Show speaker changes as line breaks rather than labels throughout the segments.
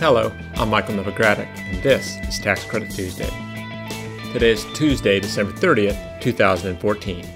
Hello, I'm Michael Novogradac, and this is Tax Credit Tuesday. Today is Tuesday, December 30th, 2014.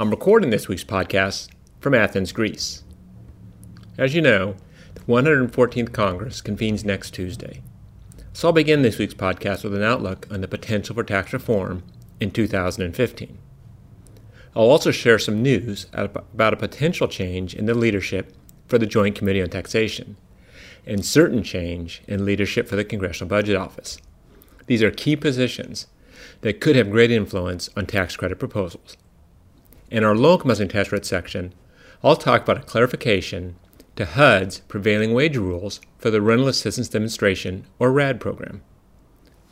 I'm recording this week's podcast from Athens, Greece. As you know, the 114th Congress convenes next Tuesday. So I'll begin this week's podcast with an outlook on the potential for tax reform in 2015. I'll also share some news about a potential change in the leadership for the Joint Committee on Taxation and certain change in leadership for the Congressional Budget Office. These are key positions that could have great influence on tax credit proposals. In our low income tax credit section, I'll talk about a clarification to HUD's prevailing wage rules for the Rental Assistance Demonstration, or RAD program.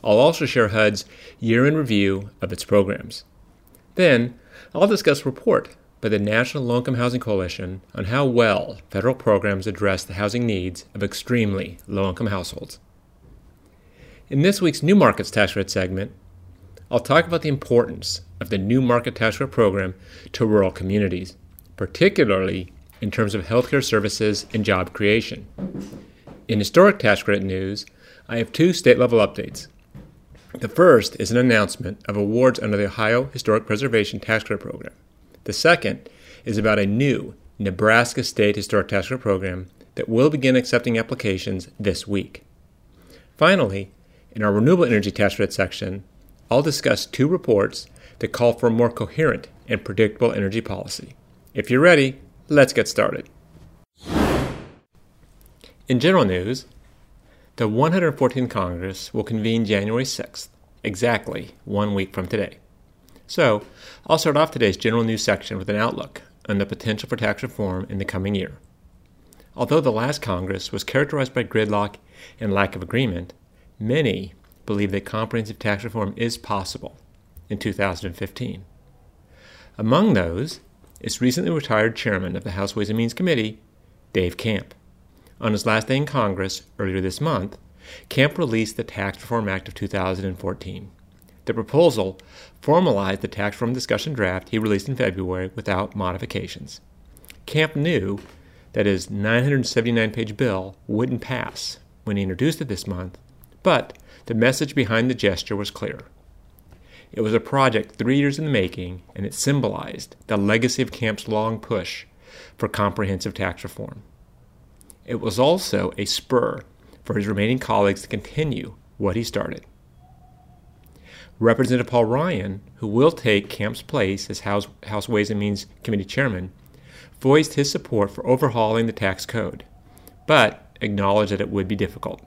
I'll also share HUD's year in review of its programs. Then, I'll discuss report by the National Low Income Housing Coalition on how well federal programs address the housing needs of extremely low income households. In this week's New Markets Tax Credit segment, I'll talk about the importance of the New Market Tax Credit program to rural communities, particularly in terms of healthcare services and job creation. In historic tax credit news, I have two state level updates. The first is an announcement of awards under the Ohio Historic Preservation Tax Credit Program. The second is about a new Nebraska State Historic Tax Program that will begin accepting applications this week. Finally, in our Renewable Energy Tax Credit section, I'll discuss two reports that call for a more coherent and predictable energy policy. If you're ready, let's get started. In general news, the 114th Congress will convene January 6th, exactly one week from today. So, I'll start off today's general news section with an outlook on the potential for tax reform in the coming year. Although the last Congress was characterized by gridlock and lack of agreement, many believe that comprehensive tax reform is possible in 2015. Among those is recently retired chairman of the House Ways and Means Committee, Dave Camp. On his last day in Congress earlier this month, Camp released the Tax Reform Act of 2014. The proposal formalized the tax reform discussion draft he released in February without modifications. Camp knew that his 979 page bill wouldn't pass when he introduced it this month, but the message behind the gesture was clear. It was a project three years in the making, and it symbolized the legacy of Camp's long push for comprehensive tax reform. It was also a spur for his remaining colleagues to continue what he started. Representative Paul Ryan, who will take Camp's place as House, House Ways and Means Committee chairman, voiced his support for overhauling the tax code, but acknowledged that it would be difficult.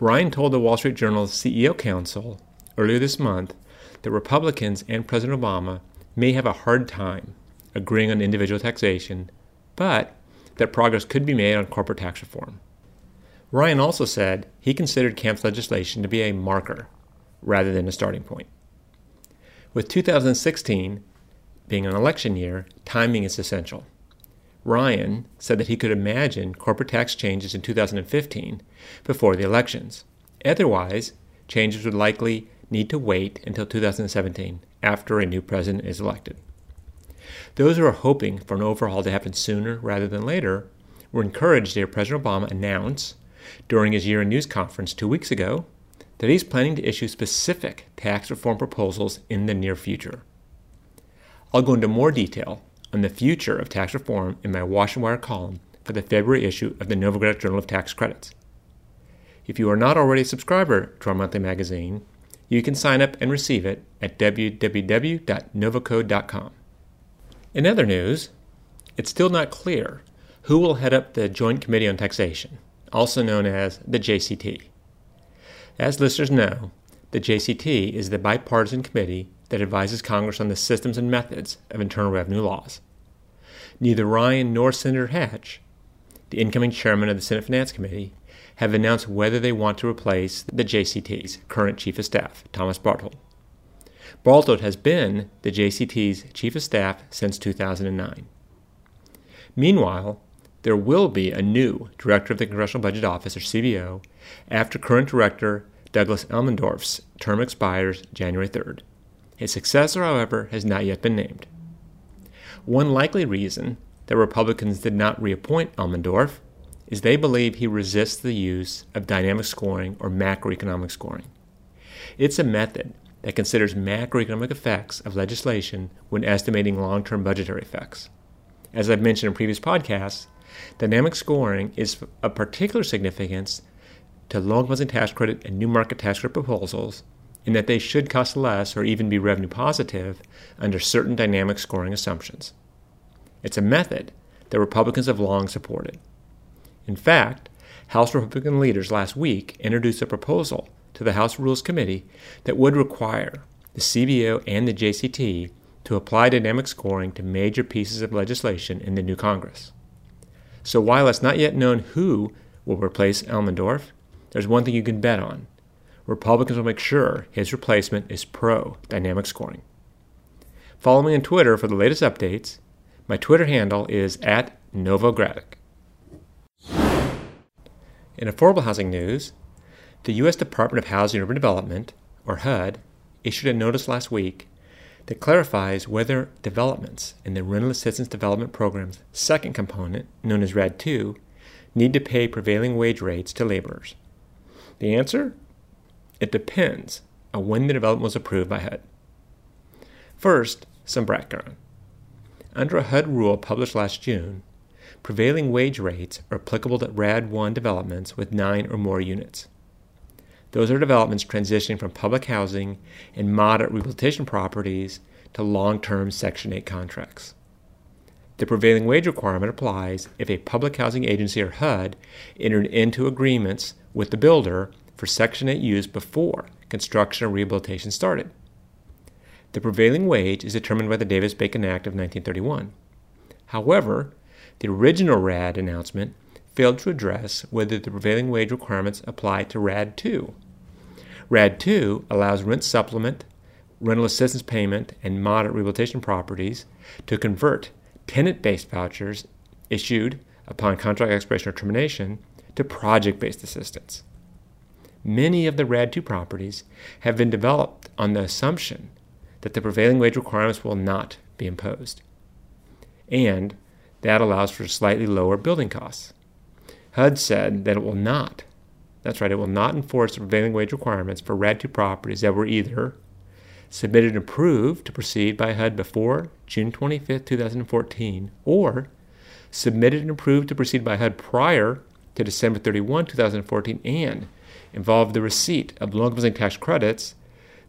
Ryan told the Wall Street Journal's CEO Council earlier this month that Republicans and President Obama may have a hard time agreeing on individual taxation, but that progress could be made on corporate tax reform. Ryan also said he considered Camp's legislation to be a marker rather than a starting point. With 2016 being an election year, timing is essential. Ryan said that he could imagine corporate tax changes in 2015 before the elections. Otherwise, changes would likely need to wait until 2017 after a new president is elected. Those who are hoping for an overhaul to happen sooner rather than later were encouraged to hear President Obama announce during his year in news conference two weeks ago that he's planning to issue specific tax reform proposals in the near future. I'll go into more detail on the future of tax reform in my Washington Wire column for the February issue of the Novogradac Journal of Tax Credits. If you are not already a subscriber to our monthly magazine, you can sign up and receive it at www.novoco.com. In other news, it's still not clear who will head up the Joint Committee on Taxation, also known as the JCT. As listeners know, the JCT is the bipartisan committee that advises Congress on the systems and methods of Internal Revenue laws. Neither Ryan nor Senator Hatch the incoming chairman of the Senate Finance Committee, have announced whether they want to replace the JCT's current chief of staff, Thomas Barthold. Barthold has been the JCT's chief of staff since 2009. Meanwhile, there will be a new director of the Congressional Budget Office, or CBO, after current director Douglas Elmendorf's term expires January 3rd. His successor, however, has not yet been named. One likely reason that Republicans did not reappoint Elmendorf is they believe he resists the use of dynamic scoring or macroeconomic scoring. It's a method that considers macroeconomic effects of legislation when estimating long term budgetary effects. As I've mentioned in previous podcasts, dynamic scoring is of particular significance to housing tax credit and new market tax credit proposals in that they should cost less or even be revenue positive under certain dynamic scoring assumptions. It's a method that Republicans have long supported. In fact, House Republican leaders last week introduced a proposal to the House Rules Committee that would require the CBO and the JCT to apply dynamic scoring to major pieces of legislation in the new Congress. So while it's not yet known who will replace Elmendorf, there's one thing you can bet on. Republicans will make sure his replacement is pro dynamic scoring. Follow me on Twitter for the latest updates. My Twitter handle is at Novogradac. In affordable housing news, the U.S. Department of Housing and Urban Development, or HUD, issued a notice last week that clarifies whether developments in the Rental Assistance Development Program's second component, known as RAD 2, need to pay prevailing wage rates to laborers. The answer? It depends on when the development was approved by HUD. First, some background. Under a HUD rule published last June, prevailing wage rates are applicable to RAD 1 developments with nine or more units. Those are developments transitioning from public housing and moderate rehabilitation properties to long term Section 8 contracts. The prevailing wage requirement applies if a public housing agency or HUD entered into agreements with the builder for Section 8 use before construction or rehabilitation started. The prevailing wage is determined by the Davis Bacon Act of 1931. However, the original RAD announcement failed to address whether the prevailing wage requirements apply to RAD 2. RAD 2 allows rent supplement, rental assistance payment, and moderate rehabilitation properties to convert tenant based vouchers issued upon contract expiration or termination to project based assistance. Many of the RAD 2 properties have been developed on the assumption that the prevailing wage requirements will not be imposed. And that allows for slightly lower building costs. HUD said that it will not, that's right, it will not enforce the prevailing wage requirements for RAD 2 properties that were either submitted and approved to proceed by HUD before June 25, 2014, or submitted and approved to proceed by HUD prior to December 31, 2014, and involved the receipt of income tax credits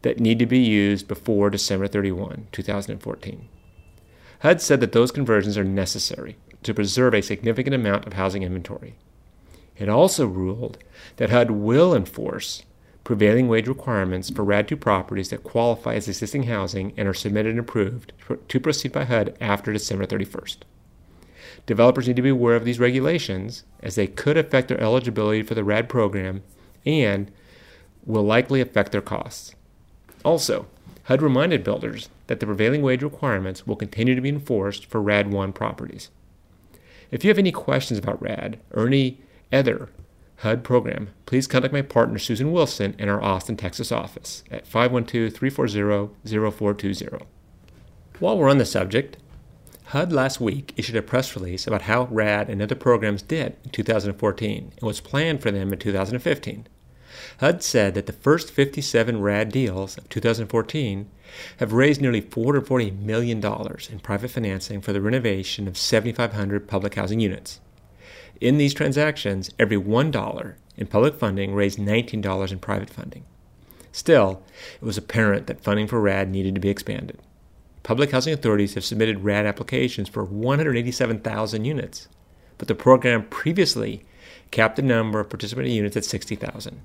that need to be used before December 31, 2014. HUD said that those conversions are necessary to preserve a significant amount of housing inventory. It also ruled that HUD will enforce prevailing wage requirements for RAD 2 properties that qualify as existing housing and are submitted and approved to proceed by HUD after December 31st. Developers need to be aware of these regulations as they could affect their eligibility for the RAD program and will likely affect their costs. Also, HUD reminded builders that the prevailing wage requirements will continue to be enforced for RAD 1 properties. If you have any questions about RAD or any other HUD program, please contact my partner Susan Wilson in our Austin, Texas office at 512 340 0420. While we're on the subject, HUD last week issued a press release about how RAD and other programs did in 2014 and what's planned for them in 2015. HUD said that the first 57 RAD deals of 2014 have raised nearly $440 million in private financing for the renovation of 7,500 public housing units. In these transactions, every $1 in public funding raised $19 in private funding. Still, it was apparent that funding for RAD needed to be expanded. Public housing authorities have submitted RAD applications for 187,000 units, but the program previously capped the number of participating units at 60,000.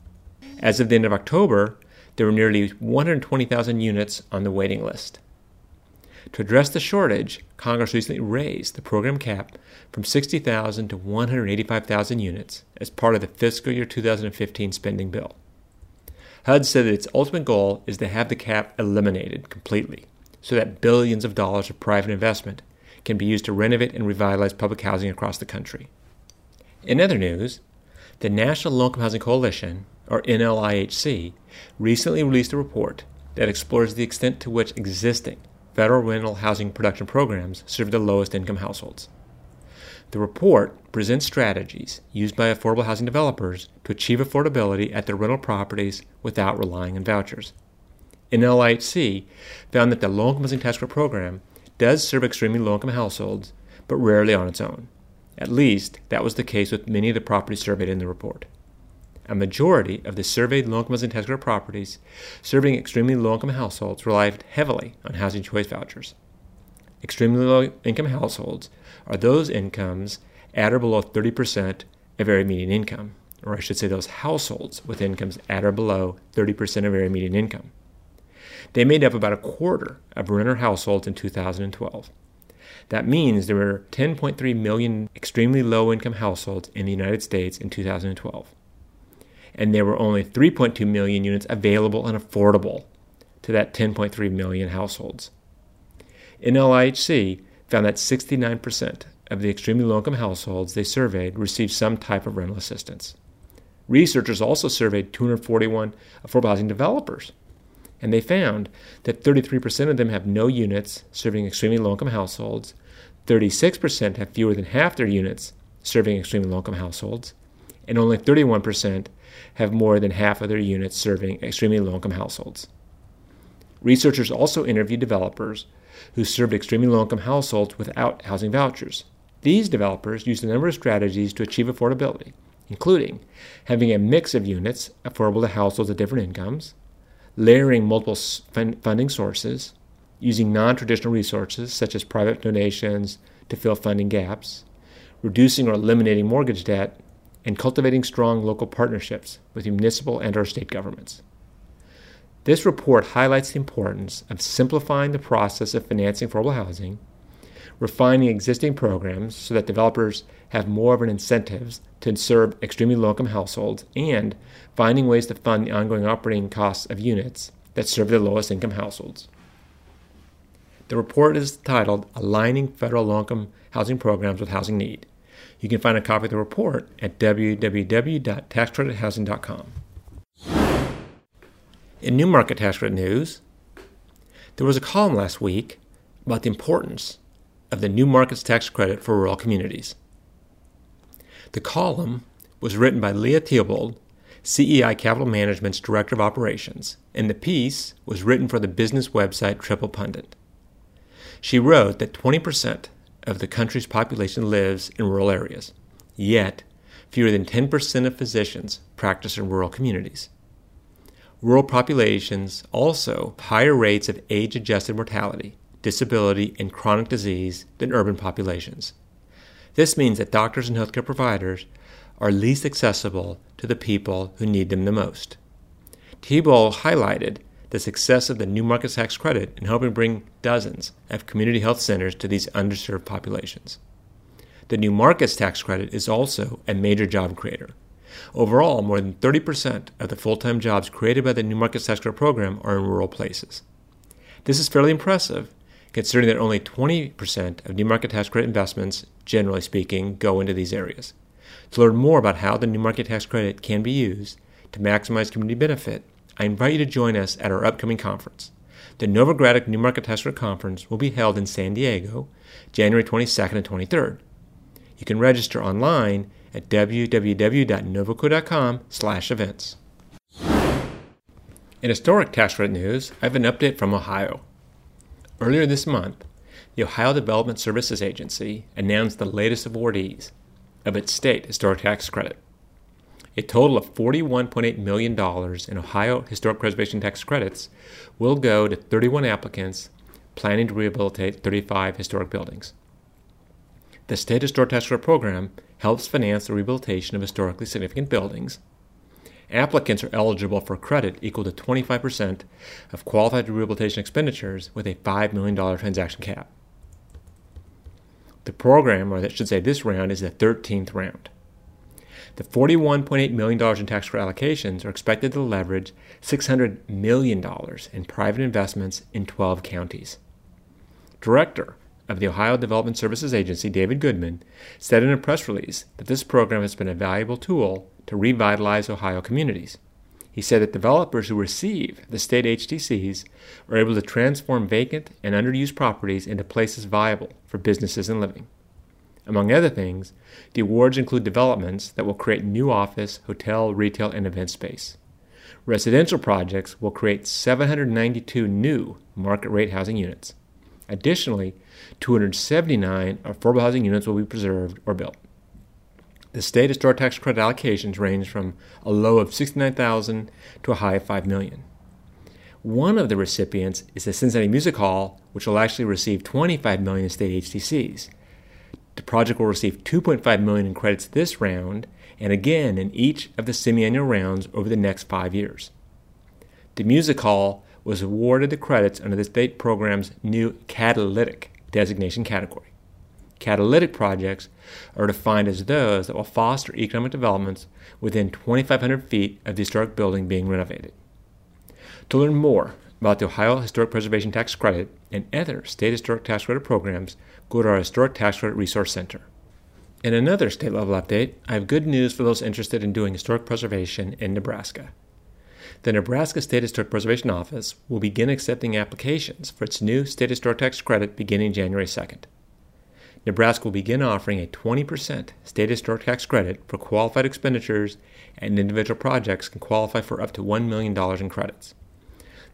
As of the end of October, there were nearly 120,000 units on the waiting list. To address the shortage, Congress recently raised the program cap from 60,000 to 185,000 units as part of the fiscal year 2015 spending bill. HUD said that its ultimate goal is to have the cap eliminated completely so that billions of dollars of private investment can be used to renovate and revitalize public housing across the country. In other news, the National Low Income Housing Coalition, or NLIHC, recently released a report that explores the extent to which existing federal rental housing production programs serve the lowest income households. The report presents strategies used by affordable housing developers to achieve affordability at their rental properties without relying on vouchers. NLIHC found that the low income housing tax credit program does serve extremely low income households, but rarely on its own. At least, that was the case with many of the properties surveyed in the report. A majority of the surveyed low income housing tax credit properties serving extremely low income households relied heavily on housing choice vouchers. Extremely low income households are those incomes at or below 30% of area median income, or I should say those households with incomes at or below 30% of area median income. They made up about a quarter of renter households in 2012. That means there were 10.3 million extremely low income households in the United States in 2012. And there were only 3.2 million units available and affordable to that 10.3 million households. NLIHC found that 69% of the extremely low income households they surveyed received some type of rental assistance. Researchers also surveyed 241 affordable housing developers and they found that 33% of them have no units serving extremely low income households, 36% have fewer than half their units serving extremely low income households, and only 31% have more than half of their units serving extremely low income households. Researchers also interviewed developers who served extremely low income households without housing vouchers. These developers used a number of strategies to achieve affordability, including having a mix of units affordable to households of different incomes, layering multiple funding sources, using non traditional resources such as private donations to fill funding gaps, reducing or eliminating mortgage debt, and cultivating strong local partnerships with municipal and or state governments. This report highlights the importance of simplifying the process of financing affordable housing, refining existing programs so that developers have more of an incentive to serve extremely low income households, and finding ways to fund the ongoing operating costs of units that serve the lowest income households. The report is titled Aligning Federal Low Income Housing Programs with Housing Need. You can find a copy of the report at www.taxcredithousing.com. In new market tax credit news, there was a column last week about the importance of the new markets tax credit for rural communities. The column was written by Leah Theobald, CEI Capital Management's Director of Operations, and the piece was written for the business website Triple Pundit. She wrote that 20% of the country's population lives in rural areas, yet, fewer than 10% of physicians practice in rural communities. Rural populations also have higher rates of age adjusted mortality, disability, and chronic disease than urban populations. This means that doctors and healthcare providers are least accessible to the people who need them the most. Theobald highlighted the success of the New Markets Tax Credit in helping bring dozens of community health centers to these underserved populations. The New Markets Tax Credit is also a major job creator. Overall, more than 30% of the full time jobs created by the New Markets Tax Credit program are in rural places. This is fairly impressive considering that only 20% of new market tax credit investments, generally speaking, go into these areas. To learn more about how the new market tax credit can be used to maximize community benefit, I invite you to join us at our upcoming conference. The Novogradac New Market Tax Credit Conference will be held in San Diego, January 22nd and 23rd. You can register online at www.novoco.com slash events. In historic tax credit news, I have an update from Ohio. Earlier this month, the Ohio Development Services Agency announced the latest awardees of its state historic tax credit. A total of $41.8 million in Ohio historic preservation tax credits will go to 31 applicants planning to rehabilitate 35 historic buildings. The State Historic Tax Credit Program helps finance the rehabilitation of historically significant buildings, applicants are eligible for credit equal to 25% of qualified rehabilitation expenditures with a $5 million transaction cap. The program, or I should say this round, is the 13th round. The $41.8 million in tax credit allocations are expected to leverage $600 million in private investments in 12 counties. Director of the Ohio Development Services Agency, David Goodman, said in a press release that this program has been a valuable tool to revitalize Ohio communities. He said that developers who receive the state HTCs are able to transform vacant and underused properties into places viable for businesses and living. Among other things, the awards include developments that will create new office, hotel, retail, and event space. Residential projects will create 792 new market rate housing units. Additionally, 279 affordable housing units will be preserved or built. The state historic tax credit allocations range from a low of 69,000 to a high of 5 million. One of the recipients is the Cincinnati Music Hall, which will actually receive 25 million in state HTCs. The project will receive 2.5 million in credits this round and again in each of the semi-annual rounds over the next 5 years. The Music Hall was awarded the credits under the state program's new catalytic designation category. Catalytic projects are defined as those that will foster economic developments within 2,500 feet of the historic building being renovated. To learn more about the Ohio Historic Preservation Tax Credit and other state historic tax credit programs, go to our Historic Tax Credit Resource Center. In another state level update, I have good news for those interested in doing historic preservation in Nebraska. The Nebraska State Historic Preservation Office will begin accepting applications for its new state historic tax credit beginning January 2nd. Nebraska will begin offering a 20% state historic tax credit for qualified expenditures, and individual projects can qualify for up to $1 million in credits.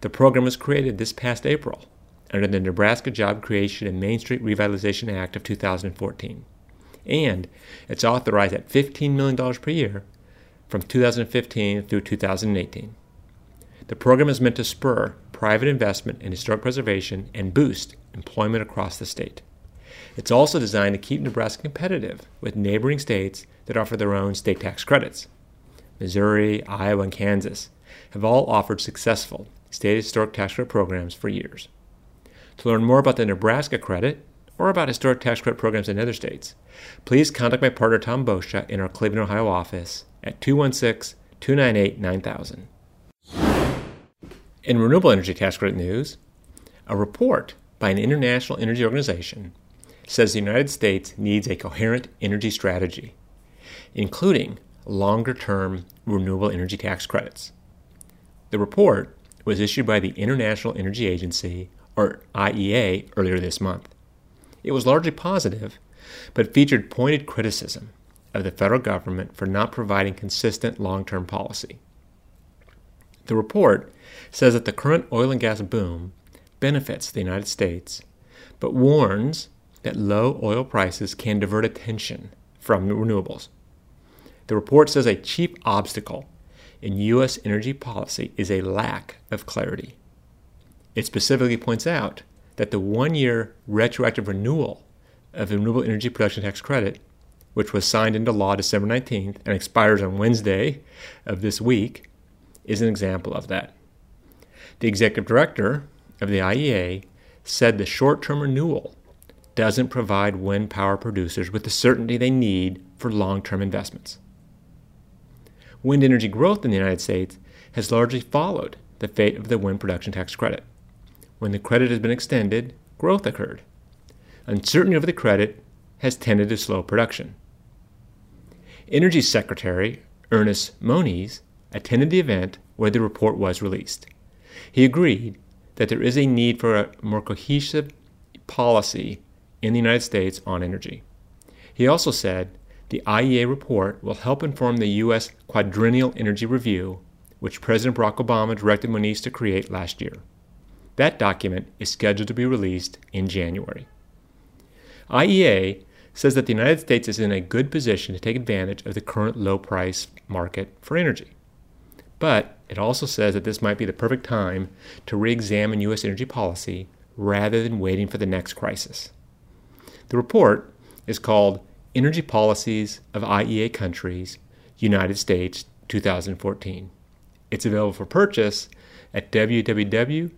The program was created this past April under the Nebraska Job Creation and Main Street Revitalization Act of 2014, and it's authorized at $15 million per year from 2015 through 2018. The program is meant to spur private investment in historic preservation and boost employment across the state. It's also designed to keep Nebraska competitive with neighboring states that offer their own state tax credits. Missouri, Iowa, and Kansas have all offered successful state historic tax credit programs for years. To learn more about the Nebraska credit or about historic tax credit programs in other states, please contact my partner Tom Boccia in our Cleveland, Ohio office at 216 298 9000. In renewable energy tax credit news, a report by an international energy organization says the United States needs a coherent energy strategy, including longer term renewable energy tax credits. The report was issued by the International Energy Agency, or IEA, earlier this month. It was largely positive, but featured pointed criticism of the federal government for not providing consistent long term policy. The report says that the current oil and gas boom benefits the United States, but warns that low oil prices can divert attention from renewables. The report says a chief obstacle in U.S. energy policy is a lack of clarity. It specifically points out that the one year retroactive renewal of the Renewable Energy Production Tax Credit, which was signed into law December 19th and expires on Wednesday of this week, is an example of that. The executive director of the IEA said the short term renewal doesn't provide wind power producers with the certainty they need for long term investments. Wind energy growth in the United States has largely followed the fate of the wind production tax credit. When the credit has been extended, growth occurred. Uncertainty over the credit has tended to slow production. Energy Secretary Ernest Moniz attended the event where the report was released. He agreed that there is a need for a more cohesive policy in the United States on energy. He also said the IEA report will help inform the U.S. Quadrennial Energy Review, which President Barack Obama directed Moniz to create last year. That document is scheduled to be released in January. IEA says that the United States is in a good position to take advantage of the current low price market for energy. But it also says that this might be the perfect time to re examine U.S. energy policy rather than waiting for the next crisis. The report is called Energy Policies of IEA Countries, United States 2014. It's available for purchase at www.iea.org.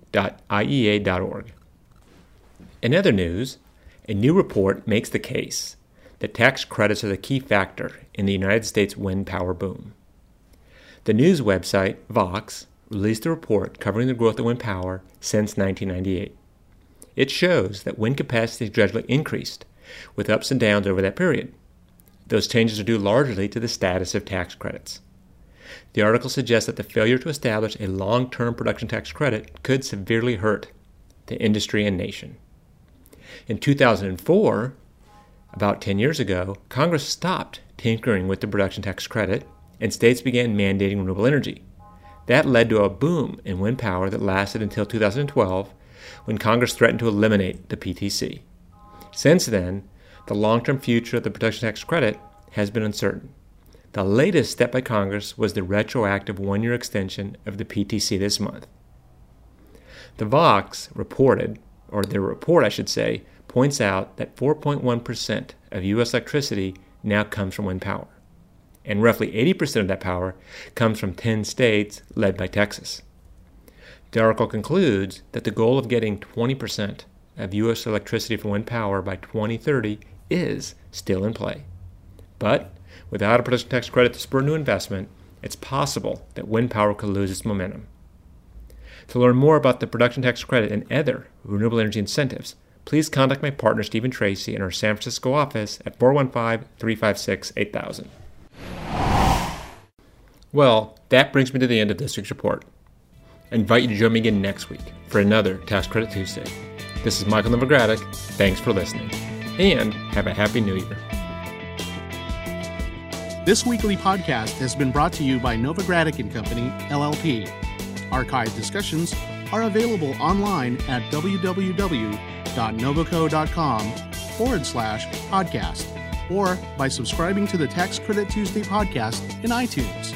In other news, a new report makes the case that tax credits are the key factor in the United States wind power boom. The news website, Vox, released a report covering the growth of wind power since 1998. It shows that wind capacity gradually increased, with ups and downs over that period. Those changes are due largely to the status of tax credits. The article suggests that the failure to establish a long term production tax credit could severely hurt the industry and nation. In 2004, about 10 years ago, Congress stopped tinkering with the production tax credit and states began mandating renewable energy. That led to a boom in wind power that lasted until 2012 when Congress threatened to eliminate the PTC. Since then, the long term future of the production tax credit has been uncertain. The latest step by Congress was the retroactive one year extension of the PTC this month. The Vox reported, or their report, I should say, points out that 4.1% of U.S. electricity now comes from wind power, and roughly 80% of that power comes from 10 states led by Texas. The article concludes that the goal of getting 20% of U.S. electricity from wind power by 2030 is still in play. But without a production tax credit to spur new investment, it's possible that wind power could lose its momentum. To learn more about the production tax credit and other renewable energy incentives, please contact my partner Stephen Tracy in our San Francisco office at 415 356 8000. Well, that brings me to the end of this week's report. I invite you to join me again next week for another Tax Credit Tuesday. This is Michael Novogradac. Thanks for listening, and have a Happy New Year.
This weekly podcast has been brought to you by Novogradac and Company, LLP. Archived discussions are available online at www.novoco.com forward slash podcast or by subscribing to the Tax Credit Tuesday podcast in iTunes.